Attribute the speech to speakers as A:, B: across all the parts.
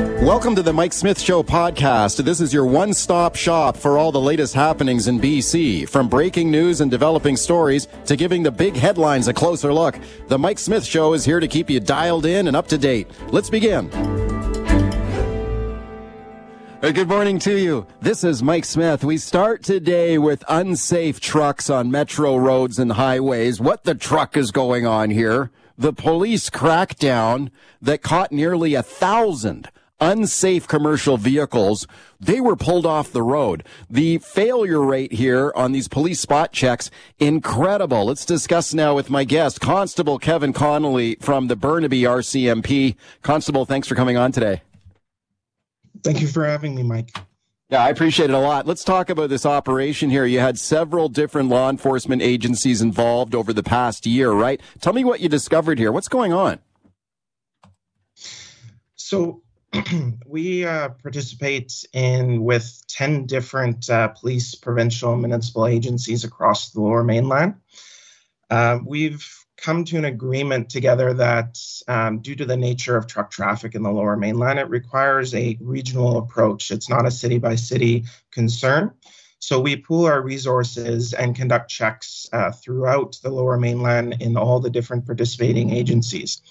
A: Welcome to the Mike Smith Show podcast. This is your one stop shop for all the latest happenings in BC. From breaking news and developing stories to giving the big headlines a closer look, the Mike Smith Show is here to keep you dialed in and up to date. Let's begin. Uh, good morning to you. This is Mike Smith. We start today with unsafe trucks on metro roads and highways. What the truck is going on here? The police crackdown that caught nearly a thousand unsafe commercial vehicles, they were pulled off the road. The failure rate here on these police spot checks, incredible. Let's discuss now with my guest, Constable Kevin Connolly from the Burnaby RCMP. Constable, thanks for coming on today.
B: Thank you for having me, Mike.
A: Yeah, I appreciate it a lot. Let's talk about this operation here. You had several different law enforcement agencies involved over the past year, right? Tell me what you discovered here. What's going on?
B: So, we uh, participate in with 10 different uh, police, provincial, municipal agencies across the lower mainland. Uh, we've come to an agreement together that, um, due to the nature of truck traffic in the lower mainland, it requires a regional approach. It's not a city by city concern. So we pool our resources and conduct checks uh, throughout the lower mainland in all the different participating agencies.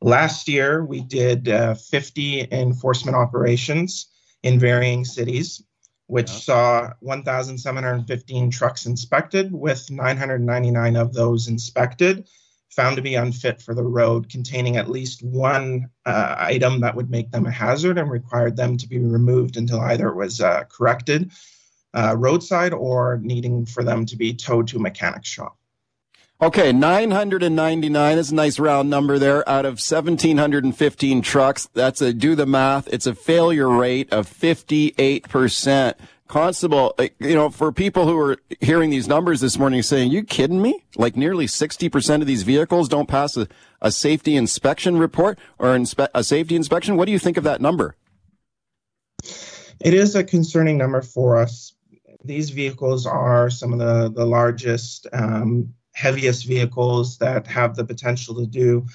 B: Last year, we did uh, 50 enforcement operations in varying cities, which yeah. saw 1,715 trucks inspected, with 999 of those inspected found to be unfit for the road, containing at least one uh, item that would make them a hazard and required them to be removed until either it was uh, corrected uh, roadside or needing for them to be towed to a mechanic shop.
A: Okay, 999 is a nice round number there out of 1715 trucks. That's a do the math. It's a failure rate of 58%. Constable, uh, you know, for people who are hearing these numbers this morning saying, you kidding me? Like nearly 60% of these vehicles don't pass a, a safety inspection report or inspe- a safety inspection. What do you think of that number?
B: It is a concerning number for us. These vehicles are some of the, the largest um, heaviest vehicles that have the potential to do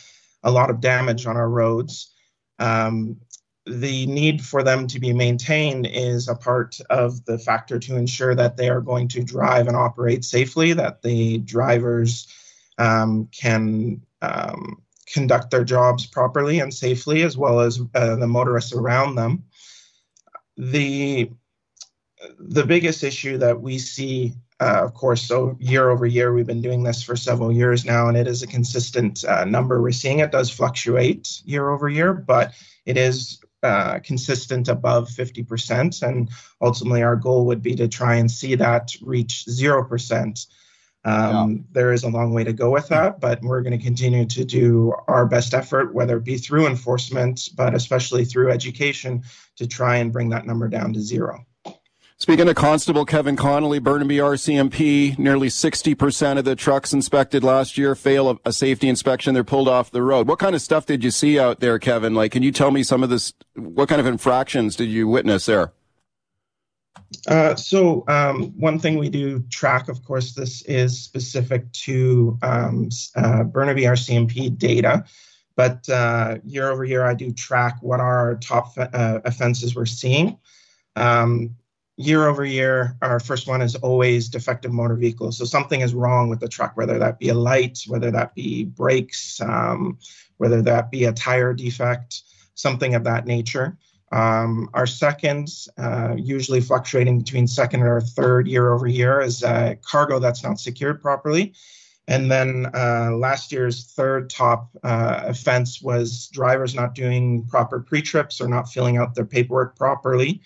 B: a lot of damage on our roads. Um, the need for them to be maintained is a part of the factor to ensure that they are going to drive and operate safely, that the drivers um, can um, conduct their jobs properly and safely, as well as uh, the motorists around them. The the biggest issue that we see uh, of course, so year over year, we've been doing this for several years now, and it is a consistent uh, number we're seeing. It does fluctuate year over year, but it is uh, consistent above 50%. And ultimately, our goal would be to try and see that reach 0%. Um, yeah. There is a long way to go with that, but we're going to continue to do our best effort, whether it be through enforcement, but especially through education, to try and bring that number down to zero.
A: Speaking of Constable Kevin Connolly, Burnaby RCMP, nearly 60% of the trucks inspected last year fail a, safety inspection. They're pulled off the road. What kind of stuff did you see out there, Kevin? Like, can you tell me some of this? What kind of infractions did you witness there?
B: Uh, so um, one thing we do track, of course, this is specific to um, uh, Burnaby RCMP data, but uh, year over year, I do track what our top uh, offenses we're seeing. Um, year over year, our first one is always defective motor vehicles. So something is wrong with the truck, whether that be a light, whether that be brakes, um, whether that be a tire defect, something of that nature. Um, our second, uh, usually fluctuating between second or third year over year, is uh, cargo that's not secured properly. And then uh, last year's third top uh, offense was drivers not doing proper pre trips or not filling out their paperwork properly.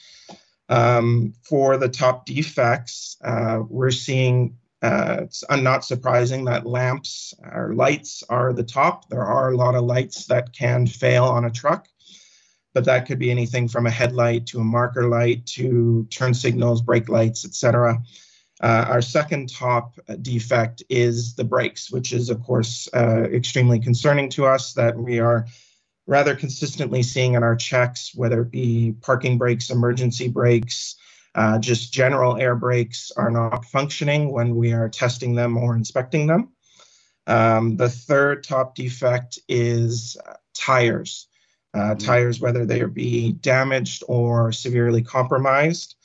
B: Um, for the top defects, uh, we're seeing uh, it's not surprising that lamps or lights are the top. There are a lot of lights that can fail on a truck, but that could be anything from a headlight to a marker light to turn signals, brake lights, etc. Uh, our second top defect is the brakes, which is, of course, uh, extremely concerning to us that we are rather consistently seeing in our checks, whether it be parking brakes, emergency brakes, uh, just general air brakes are not functioning when we are testing them or inspecting them. Um, the third top defect is uh, tires. uh, mm-hmm. tires, whether they be damaged or severely compromised.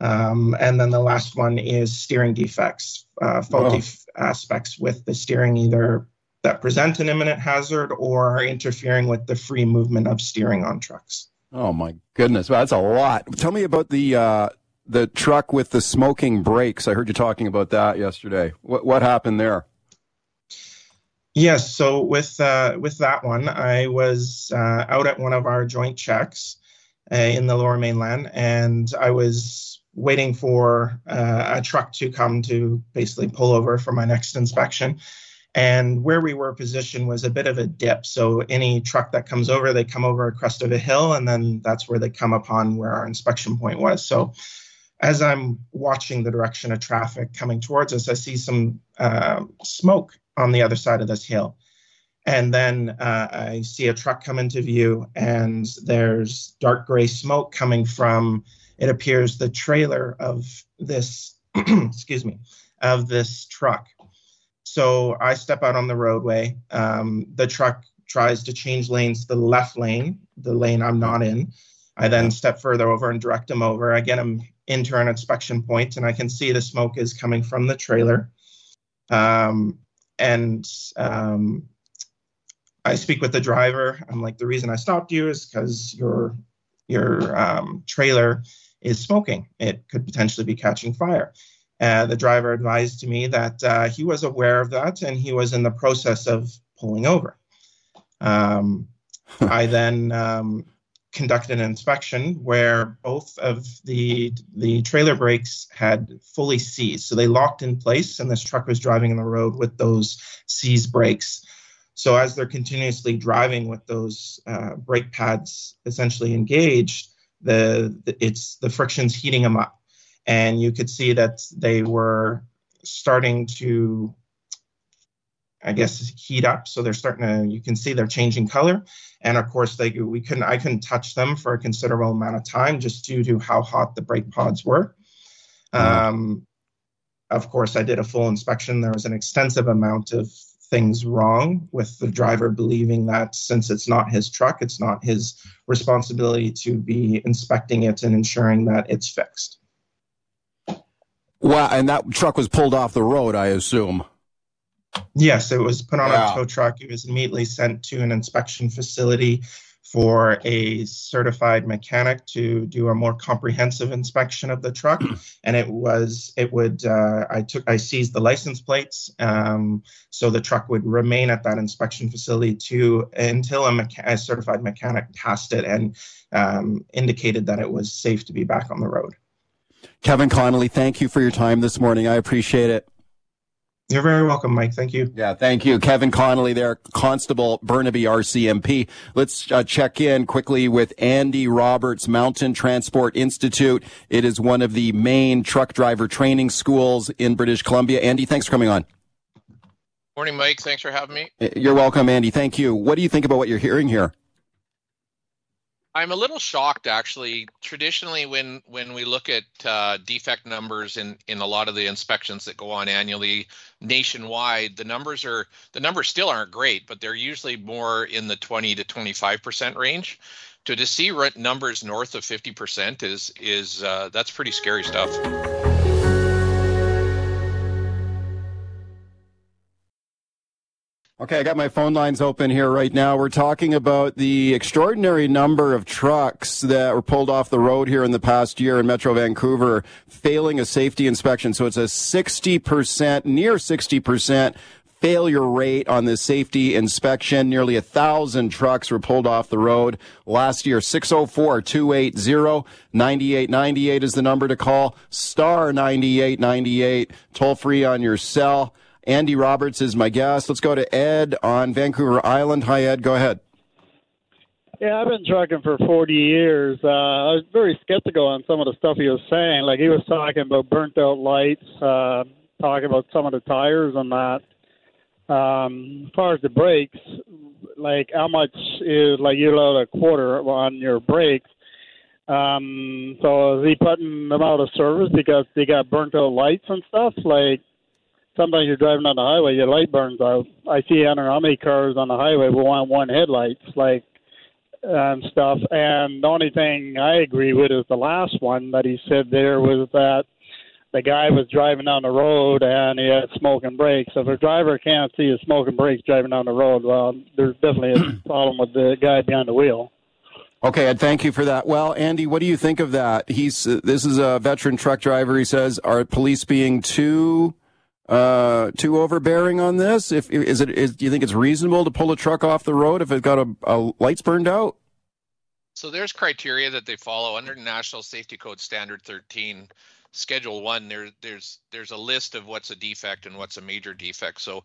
B: Um, and then the last one is steering defects, uh, faulty f- aspects with the steering, either that present an imminent hazard or are interfering with the free movement of steering on trucks.
A: Oh my goodness, well, that's a lot. Tell me about the uh, the truck with the smoking brakes. I heard you talking about that yesterday. What what happened there?
B: Yes, so with uh, with that one, I was uh, out at one of our joint checks uh, in the Lower Mainland, and I was waiting for uh, a truck to come to basically pull over for my next inspection. And where we were positioned was a bit of a dip. So any truck that comes over, they come over a crest of a hill, and then that's where they come upon where our inspection point was. So as I'm watching the direction of traffic coming towards us, I see some uh, smoke on the other side of this hill. And then uh, I see a truck come into view, and there's dark gray smoke coming from, it appears, the trailer of this, excuse me, of this truck. So I step out on the roadway. Um, the truck tries to change lanes to the left lane, the lane I'm not in. I then step further over and direct him over. I get him into an inspection point, and I can see the smoke is coming from the trailer. Um, and um, I speak with the driver. I'm like, the reason I stopped you is because your your um, trailer is smoking. It could potentially be catching fire. Uh, the driver advised to me that uh, he was aware of that and he was in the process of pulling over. Um, I then um, conducted an inspection where both of the the trailer brakes had fully seized, so they locked in place, and this truck was driving on the road with those seized brakes. So as they're continuously driving with those uh, brake pads essentially engaged, the, the it's the friction's heating them up and you could see that they were starting to I guess heat up. So they're starting to, you can see they're changing color. And of course, they we couldn't I couldn't touch them for a considerable amount of time just due to how hot the brake pods were. Mm-hmm. Um, of course, I did a full inspection. There was an extensive amount of things wrong with the driver believing that since it's not his truck, it's not his responsibility to be inspecting it and ensuring that it's fixed.
A: Wow, and that truck was pulled off the road, I assume.
B: Yes, it was put on a tow truck. It was immediately sent to an inspection facility for a certified mechanic to do a more comprehensive inspection of the truck. and it was, it would, uh, I took, I seized the license plates. Um, so the truck would remain at that inspection facility to until a, mecha- a certified mechanic passed it and um, indicated that it was safe to be back on the road.
A: Kevin Connolly, thank you for your time this morning. I appreciate it.
B: You're very welcome, Mike. Thank you.
A: Yeah, thank you. Kevin Connolly there, Constable Burnaby RCMP. Let's uh, check in quickly with Andy Roberts, Mountain Transport Institute. It is one of the main truck driver training schools in British Columbia. Andy, thanks for coming on.
C: Morning, Mike. Thanks for having me.
A: You're welcome, Andy. Thank you. What do you think about what you're hearing here?
C: I'm a little shocked, actually. Traditionally, when when we look at uh, defect numbers in in a lot of the inspections that go on annually nationwide, the numbers are the numbers still aren't great, but they're usually more in the 20 to 25 percent range. To to see numbers north of 50 percent is is uh, that's pretty scary stuff.
A: Okay, I got my phone lines open here right now. We're talking about the extraordinary number of trucks that were pulled off the road here in the past year in Metro Vancouver failing a safety inspection. So it's a 60%, near 60% failure rate on the safety inspection. Nearly a thousand trucks were pulled off the road last year. 604-280-9898 is the number to call. Star 9898, toll free on your cell. Andy Roberts is my guest. Let's go to Ed on Vancouver Island. Hi, Ed. Go ahead.
D: Yeah, I've been trucking for 40 years. Uh, I was very skeptical on some of the stuff he was saying. Like he was talking about burnt out lights, uh, talking about some of the tires and that. Um, as far as the brakes, like how much is like you load a quarter on your brakes. Um, so is he putting them out of service because they got burnt out lights and stuff? Like sometimes you're driving on the highway, your light burns out. I see I don't know how many cars on the highway will want one headlights. Like, and stuff. And the only thing I agree with is the last one that he said there was that the guy was driving down the road and he had smoking brakes. If a driver can't see his smoking brakes driving down the road, well, there's definitely a problem with the guy behind the wheel.
A: Okay, Ed, thank you for that. Well, Andy, what do you think of that? He's uh, this is a veteran truck driver. He says, are police being too uh, too overbearing on this? If is it is do you think it's reasonable to pull a truck off the road if it's got a, a lights burned out?
C: So there's criteria that they follow under National Safety Code Standard 13, Schedule One. There, there's there's a list of what's a defect and what's a major defect. So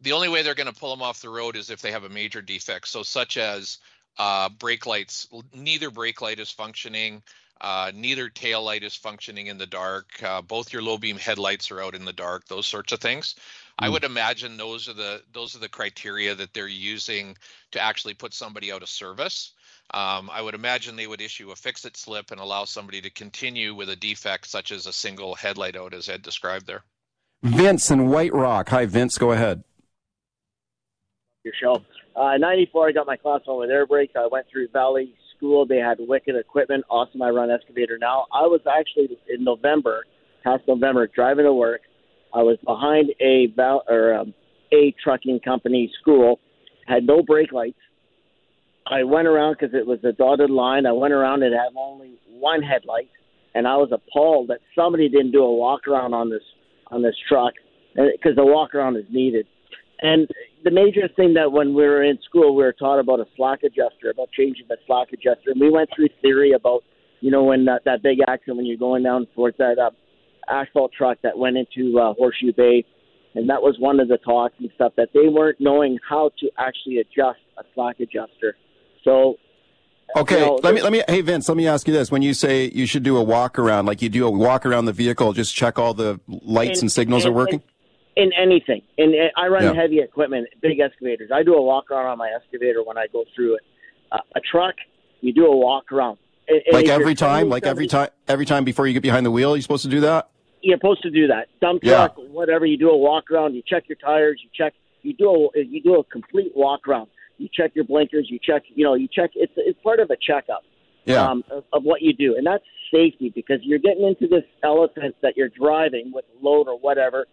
C: the only way they're going to pull them off the road is if they have a major defect. So such as uh, brake lights, neither brake light is functioning. Uh, neither tail light is functioning in the dark. Uh, both your low beam headlights are out in the dark. Those sorts of things. Mm. I hmm. would imagine those are the those are the criteria that they're using to actually put somebody out of service. Um, I would imagine they would issue a fix-it slip and allow somebody to continue with a defect such as a single headlight out, as Ed described there.
A: Vince in White Rock. Hi, Vince. Go ahead.
E: Your show. Uh, 94, I got my class one with air brakes. I went through Valley School. They had wicked equipment. Awesome. I run excavator now. I was actually in November, past November, driving to work. I was behind a val- or um, a trucking company school. Had no brake lights. I went around because it was a dotted line. I went around. It had only one headlight, and I was appalled that somebody didn't do a walk around on this on this truck because the walk around is needed. And the major thing that when we were in school, we were taught about a slack adjuster, about changing the slack adjuster. And we went through theory about, you know, when that, that big accident when you're going down towards that uh, asphalt truck that went into uh, Horseshoe Bay. And that was one of the talks and stuff that they weren't knowing how to actually adjust a slack adjuster. So
A: Okay, you know, let me let me. Hey Vince, let me ask you this: When you say you should do a walk around, like you do a walk around the vehicle, just check all the lights and, and signals
E: and,
A: are working
E: in anything. And I run yeah. heavy equipment, big excavators. I do a walk around on my excavator when I go through it. Uh, a truck, you do a walk around.
A: And like every time, like every time, every time before you get behind the wheel, you're supposed to do that.
E: You're supposed to do that. Dump truck, yeah. whatever. You do a walk around. You check your tires. You check. You do a you do a complete walk around. You check your blinkers. You check. You know. You check. It's it's part of a checkup. Yeah. Um, of, of what you do, and that's safety because you're getting into this elephant that you're driving with load or whatever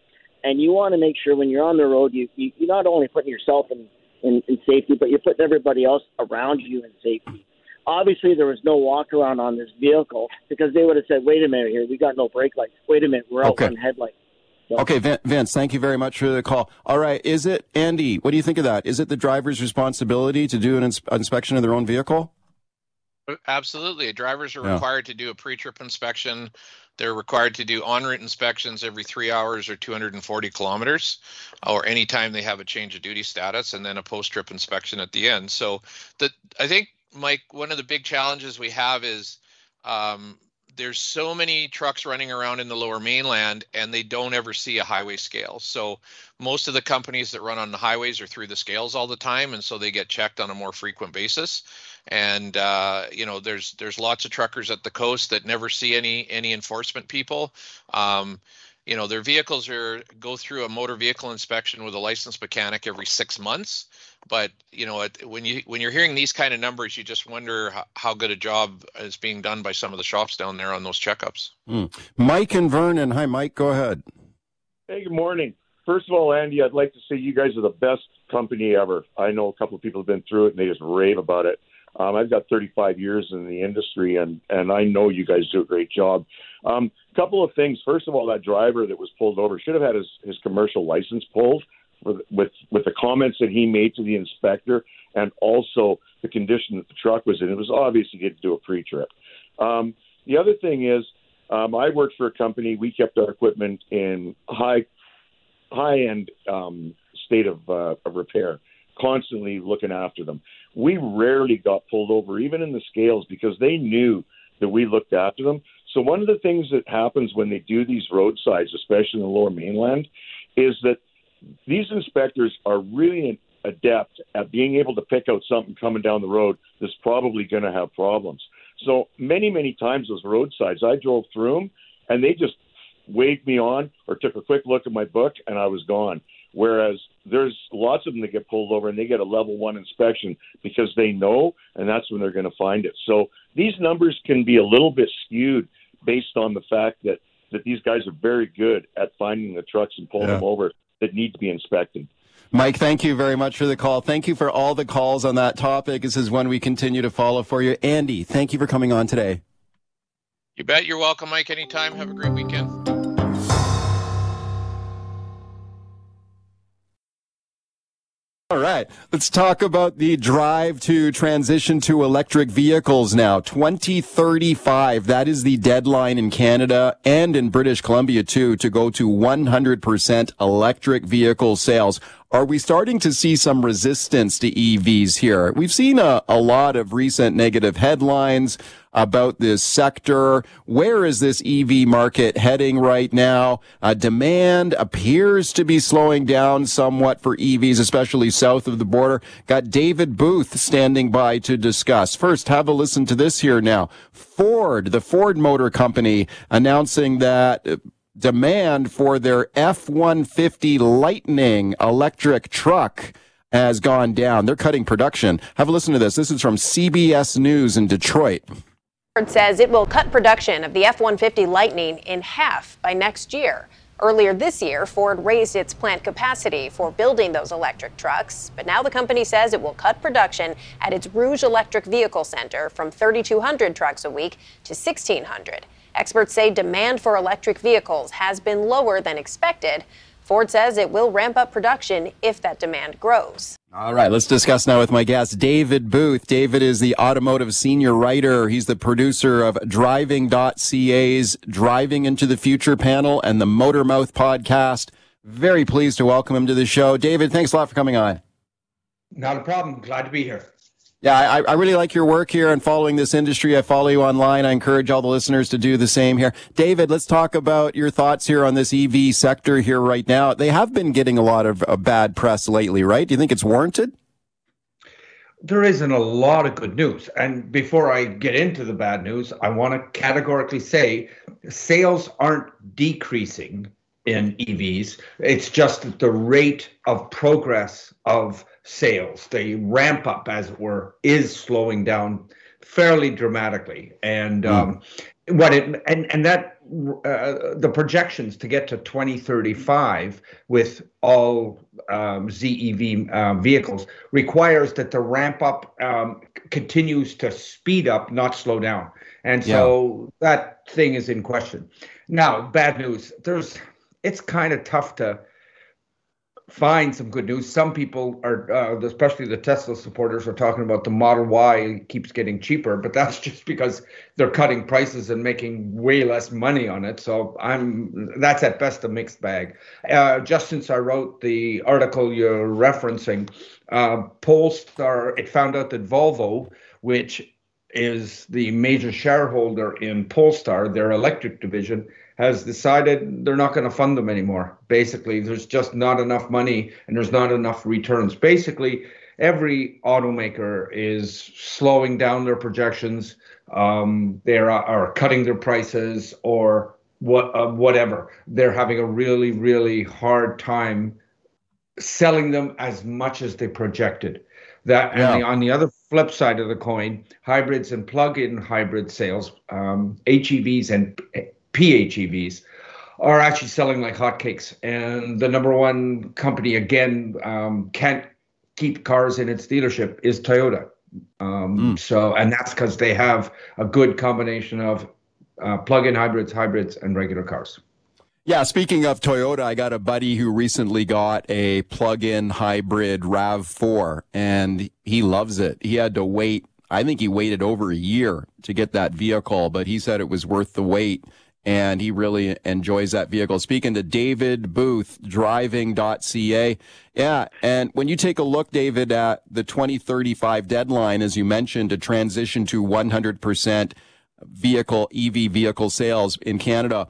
E: and you want to make sure when you're on the road, you, you you're not only putting yourself in, in in safety, but you're putting everybody else around you in safety. Obviously, there was no walk around on this vehicle because they would have said, "Wait a minute, here we got no brake lights. Wait a minute, we're out okay. one headlight."
A: So. Okay, Vince, thank you very much for the call. All right, is it Andy? What do you think of that? Is it the driver's responsibility to do an ins- inspection of their own vehicle?
C: Absolutely. Drivers are yeah. required to do a pre trip inspection. They're required to do en route inspections every three hours or 240 kilometers, or anytime they have a change of duty status, and then a post trip inspection at the end. So, the, I think, Mike, one of the big challenges we have is um, there's so many trucks running around in the lower mainland and they don't ever see a highway scale. So most of the companies that run on the highways are through the scales all the time and so they get checked on a more frequent basis. And uh, you know, there's there's lots of truckers at the coast that never see any any enforcement people. Um, you know, their vehicles are go through a motor vehicle inspection with a licensed mechanic every six months. But you know when you when you're hearing these kind of numbers you just wonder how, how, good a job is being done by some of the shops down there on those checkups. Mm.
A: mike and vernon. Hi mike. Go ahead.
F: Hey good morning. First of all andy i'd like to say you guys are the best company ever. I know a couple of people have been through it and they just rave about it um, I've got 35 years in the industry, and and I know you guys do a great job. A um, couple of things. First of all, that driver that was pulled over should have had his his commercial license pulled with with with the comments that he made to the inspector, and also the condition that the truck was in. It was obvious he to do a pre-trip. Um, the other thing is, um, I worked for a company. We kept our equipment in high high end um, state of, uh, of repair, constantly looking after them. We rarely got pulled over, even in the scales, because they knew that we looked after them. So one of the things that happens when they do these roadsides, especially in the lower mainland, is that these inspectors are really adept at being able to pick out something coming down the road that's probably going to have problems. So many, many times those roadsides, I drove through them and they just waved me on or took a quick look at my book and I was gone. Whereas there's lots of them that get pulled over and they get a level one inspection because they know, and that's when they're going to find it. So these numbers can be a little bit skewed based on the fact that that these guys are very good at finding the trucks and pulling yeah. them over that need to be inspected.
A: Mike, thank you very much for the call. Thank you for all the calls on that topic. This is one we continue to follow for you. Andy, thank you for coming on today.
C: You bet. You're welcome, Mike. Anytime. Have a great weekend.
A: All right, let's talk about the drive to transition to electric vehicles now. 2035, that is the deadline in Canada and in British Columbia too, to go to 100% electric vehicle sales. Are we starting to see some resistance to EVs here? We've seen a, a lot of recent negative headlines about this sector. Where is this EV market heading right now? Uh, demand appears to be slowing down somewhat for EVs, especially south of the border. Got David Booth standing by to discuss. First, have a listen to this here now. Ford, the Ford Motor Company, announcing that demand for their F-150 Lightning electric truck has gone down. They're cutting production. Have a listen to this. This is from CBS News in Detroit.
G: Ford says it will cut production of the F-150 Lightning in half by next year. Earlier this year, Ford raised its plant capacity for building those electric trucks, but now the company says it will cut production at its Rouge Electric Vehicle Center from 3,200 trucks a week to 1,600. Experts say demand for electric vehicles has been lower than expected. Ford says it will ramp up production if that demand grows.
A: All right, let's discuss now with my guest, David Booth. David is the automotive senior writer. He's the producer of Driving.ca's Driving into the Future panel and the Motormouth podcast. Very pleased to welcome him to the show. David, thanks a lot for coming on.
H: Not a problem. Glad to be here.
A: Yeah, I, I, really like your work here and following this industry. I follow you online. I encourage all the listeners to do the same here. David, let's talk about your thoughts here on this EV sector here right now. They have been getting a lot of uh, bad press lately, right? Do you think it's warranted?
H: There isn't a lot of good news. And before I get into the bad news, I want to categorically say sales aren't decreasing in EVs. It's just that the rate of progress of sales, the ramp up, as it were, is slowing down fairly dramatically. And mm. um, what it and and that uh, the projections to get to 2035 with all um, ZEV uh, vehicles requires that the ramp up um, continues to speed up, not slow down. And so yeah. that thing is in question. Now, bad news. There's it's kind of tough to find some good news. Some people are, uh, especially the Tesla supporters, are talking about the Model Y keeps getting cheaper, but that's just because they're cutting prices and making way less money on it. So I'm that's at best a mixed bag. Uh, just since I wrote the article you're referencing, uh, Polestar it found out that Volvo, which is the major shareholder in Polestar, their electric division, has decided they're not going to fund them anymore. Basically, there's just not enough money and there's not enough returns. Basically, every automaker is slowing down their projections. Um, they are, are cutting their prices or what uh, whatever. They're having a really really hard time selling them as much as they projected. That yeah. and the, on the other flip side of the coin, hybrids and plug-in hybrid sales, um, HEVs and PHEVs are actually selling like hotcakes. And the number one company, again, um, can't keep cars in its dealership is Toyota. Um, mm. So, and that's because they have a good combination of uh, plug-in hybrids, hybrids, and regular cars.
A: Yeah, speaking of Toyota, I got a buddy who recently got a plug-in hybrid RAV4 and he loves it. He had to wait, I think he waited over a year to get that vehicle, but he said it was worth the wait and he really enjoys that vehicle. Speaking to David Booth, driving.ca. Yeah. And when you take a look, David, at the 2035 deadline, as you mentioned, to transition to 100% vehicle, EV vehicle sales in Canada.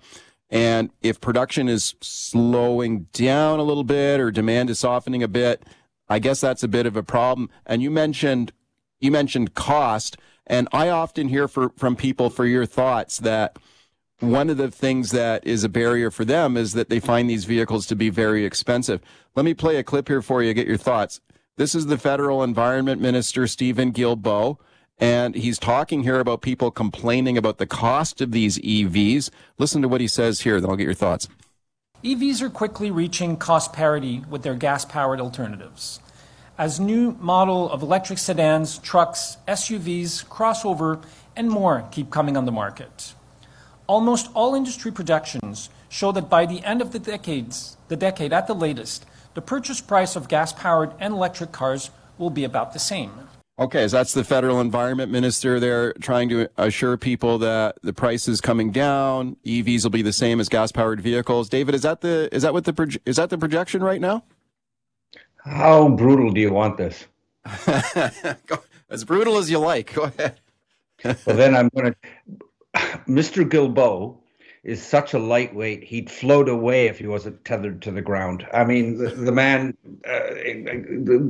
A: And if production is slowing down a little bit or demand is softening a bit, I guess that's a bit of a problem. And you mentioned, you mentioned cost. And I often hear for, from people for your thoughts that one of the things that is a barrier for them is that they find these vehicles to be very expensive. Let me play a clip here for you, get your thoughts. This is the federal environment minister, Stephen Guilbeault, and he's talking here about people complaining about the cost of these EVs. Listen to what he says here, then I'll get your thoughts.
I: EVs are quickly reaching cost parity with their gas powered alternatives. As new model of electric sedans, trucks, SUVs, crossover, and more keep coming on the market. Almost all industry projections show that by the end of the decades, the decade at the latest, the purchase price of gas-powered and electric cars will be about the same.
A: Okay, so that's the federal environment minister there trying to assure people that the price is coming down. EVs will be the same as gas-powered vehicles. David, is that the is that what the is that the projection right now?
H: How brutal do you want this?
A: as brutal as you like. Go ahead.
H: well, then I'm going to Mr. Guilbeault is such a lightweight, he'd float away if he wasn't tethered to the ground. I mean, the, the man, uh,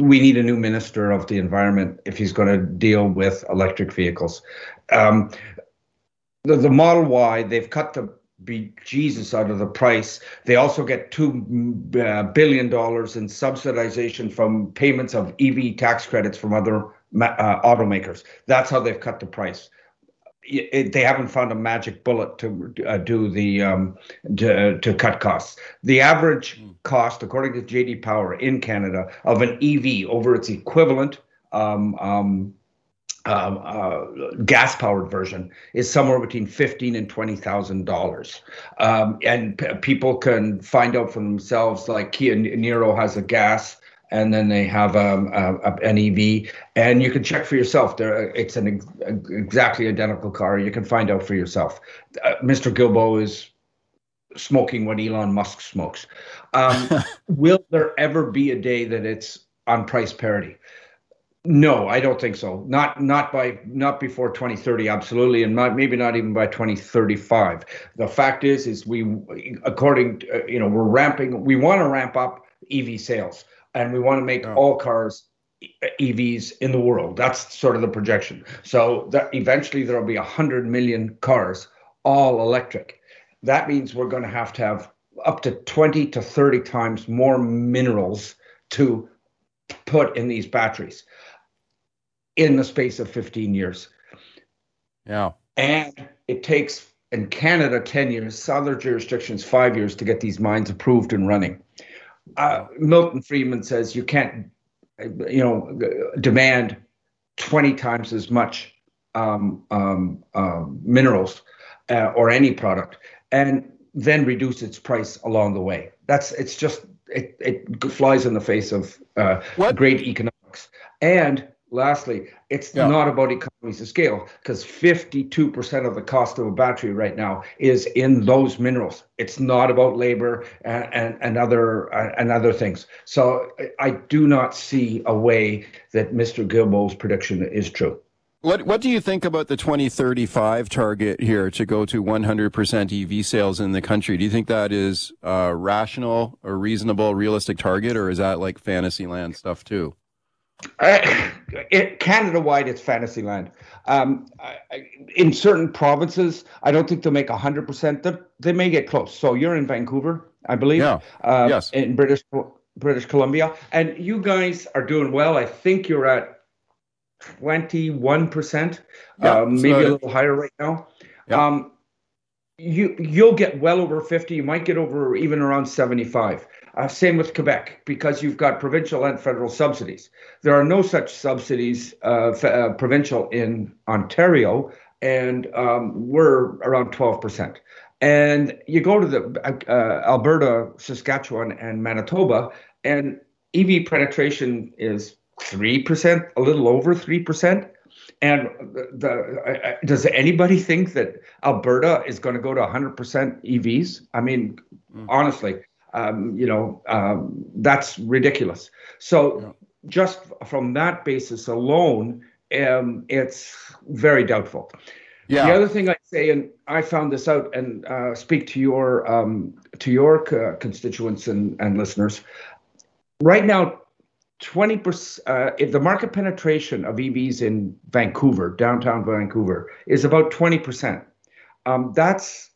H: we need a new minister of the environment if he's going to deal with electric vehicles. Um, the, the Model Y, they've cut the be Jesus out of the price. They also get two uh, billion dollars in subsidization from payments of EV tax credits from other uh, automakers. That's how they've cut the price it, they haven't found a magic bullet to uh, do the um, to, to cut costs. The average mm. cost, according to JD Power in Canada, of an EV over its equivalent um, um, uh, uh, gas-powered version is somewhere between fifteen and twenty thousand dollars, um, and p- people can find out for themselves. Like Kia Niro has a gas and then they have um, an EV, and you can check for yourself. There, it's an ex- exactly identical car. You can find out for yourself. Uh, Mr. Guilbeault is smoking what Elon Musk smokes. Um, will there ever be a day that it's on price parity? No, I don't think so. Not not by not before 2030, absolutely, and not maybe not even by 2035. The fact is, is we, according, to, uh, you know, we're ramping. We want to ramp up EV sales and we want to make all cars EVs in the world. That's sort of the projection. So that eventually there will be 100 million cars all electric. That means we're going to have to have up to 20 to 30 times more minerals to put in these batteries in the space of 15 years.
A: Yeah.
H: And it takes in Canada 10 years, other jurisdictions 5 years to get these mines approved and running uh, Milton Friedman says you can't, you know, demand 20 times as much um, um, um, minerals uh, or any product and then reduce its price along the way. That's it's just it, it flies in the face of uh, great economics. And lastly, it's yeah. not about economies of scale because 52% of the cost of a battery right now is in those minerals. It's not about labor and, and, and other uh, and other things. So I do not see a way that Mr. Guilbeault's prediction is true.
A: What what do you think about the 2035 target here to go to 100% EV sales in the country? Do you think that is a rational or reasonable, realistic target, or is that like fantasy land stuff too?
H: Uh, it, Canada-wide, it's fantasy land. Um, in certain provinces, I don't think they'll make hundred percent. They may get close. So you're in Vancouver, I believe.
A: Yeah. Uh, yes.
H: In British British Columbia, and you guys are doing well. I think you're at twenty-one percent, yeah, um, maybe so, a little higher right now. Yeah. Um, you you'll get well over 50 you might get over even around 75 uh, same with Quebec, because you've got provincial and federal subsidies. There are no such subsidies uh, f- uh, provincial in Ontario, and um, we're around 12%. And you go to the uh, uh, Alberta, Saskatchewan, and Manitoba, and EV penetration is 3%, a little over 3%. And the, the uh, does anybody think that Alberta is going to go to 100% EVs? I mean, mm. honestly, um, you know, um, that's ridiculous. So yeah. just from that basis alone, um, it's very doubtful. Yeah. The other thing I say, and I found this out, and uh, speak to your um, to your uh, constituents and, and listeners. Right now, twenty percent. Uh, if the market penetration of EVs in Vancouver, downtown Vancouver, is about twenty percent. Um, that's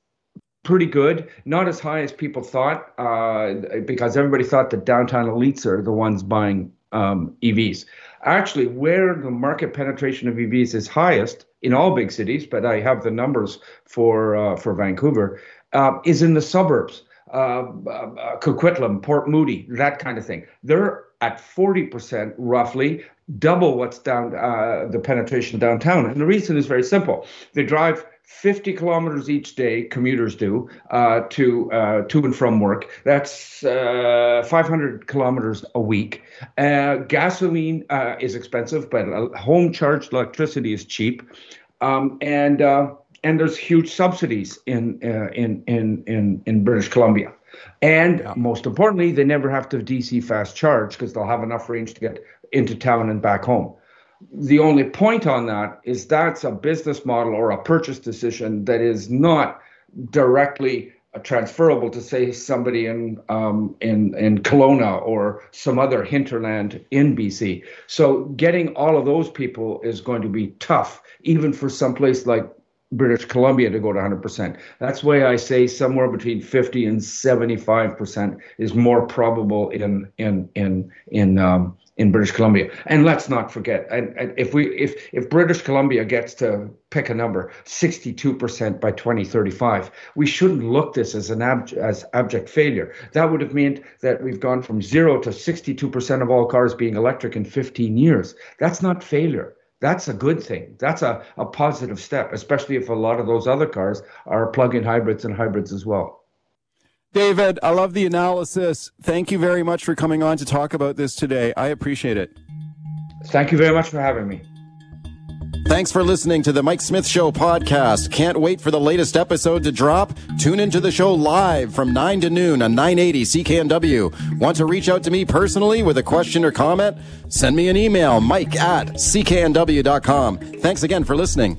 H: pretty good. Not as high as people thought, uh, because everybody thought the downtown elites are the ones buying um, EVs. Actually, where the market penetration of EVs is highest in all big cities, but I have the numbers for uh, for Vancouver, uh, is in the suburbs. Uh, uh, Coquitlam, Port Moody, that kind of thing. They're at 40% roughly, double what's down uh, the penetration downtown. And the reason is very simple. They drive 50 kilometers each day, commuters do, uh, to uh, to and from work. That's uh, 500 kilometers a week. Uh, gasoline uh, is expensive, but home charged electricity is cheap. Um, and uh, and there's huge subsidies in in in in in British Columbia. And yeah. most importantly, they never have to DC fast charge because they'll have enough range to get into town and back home the only point on that is that's a business model or a purchase decision that is not directly transferable to say somebody in um, in in Kelowna or some other hinterland in BC. So getting all of those people is going to be tough, even for some place like British Columbia to go to 100%. That's why I say somewhere between 50 and 75% is more probable in in in in um, in British Columbia. And let's not forget, and, and, if we if if British Columbia gets to pick a number, 62% by 2035, we shouldn't look this as an ab- as abject failure. That would have meant that we've gone from 0 to 62% of all cars being electric in 15 years. That's not failure. That's a good thing. That's a, a positive step, especially if a lot of those other cars are plug-in hybrids and hybrids as well.
A: David, I love the analysis. Thank you very much for coming on to talk about this today. I appreciate it.
H: Thank you very much for having me.
A: Thanks for listening to the Mike Smith Show podcast. Can't wait for the latest episode to drop? Tune into the show live from 9 to noon on 980 CKNW. Want to reach out to me personally with a question or comment? Send me an email, mike at cknw.com. Thanks again for listening.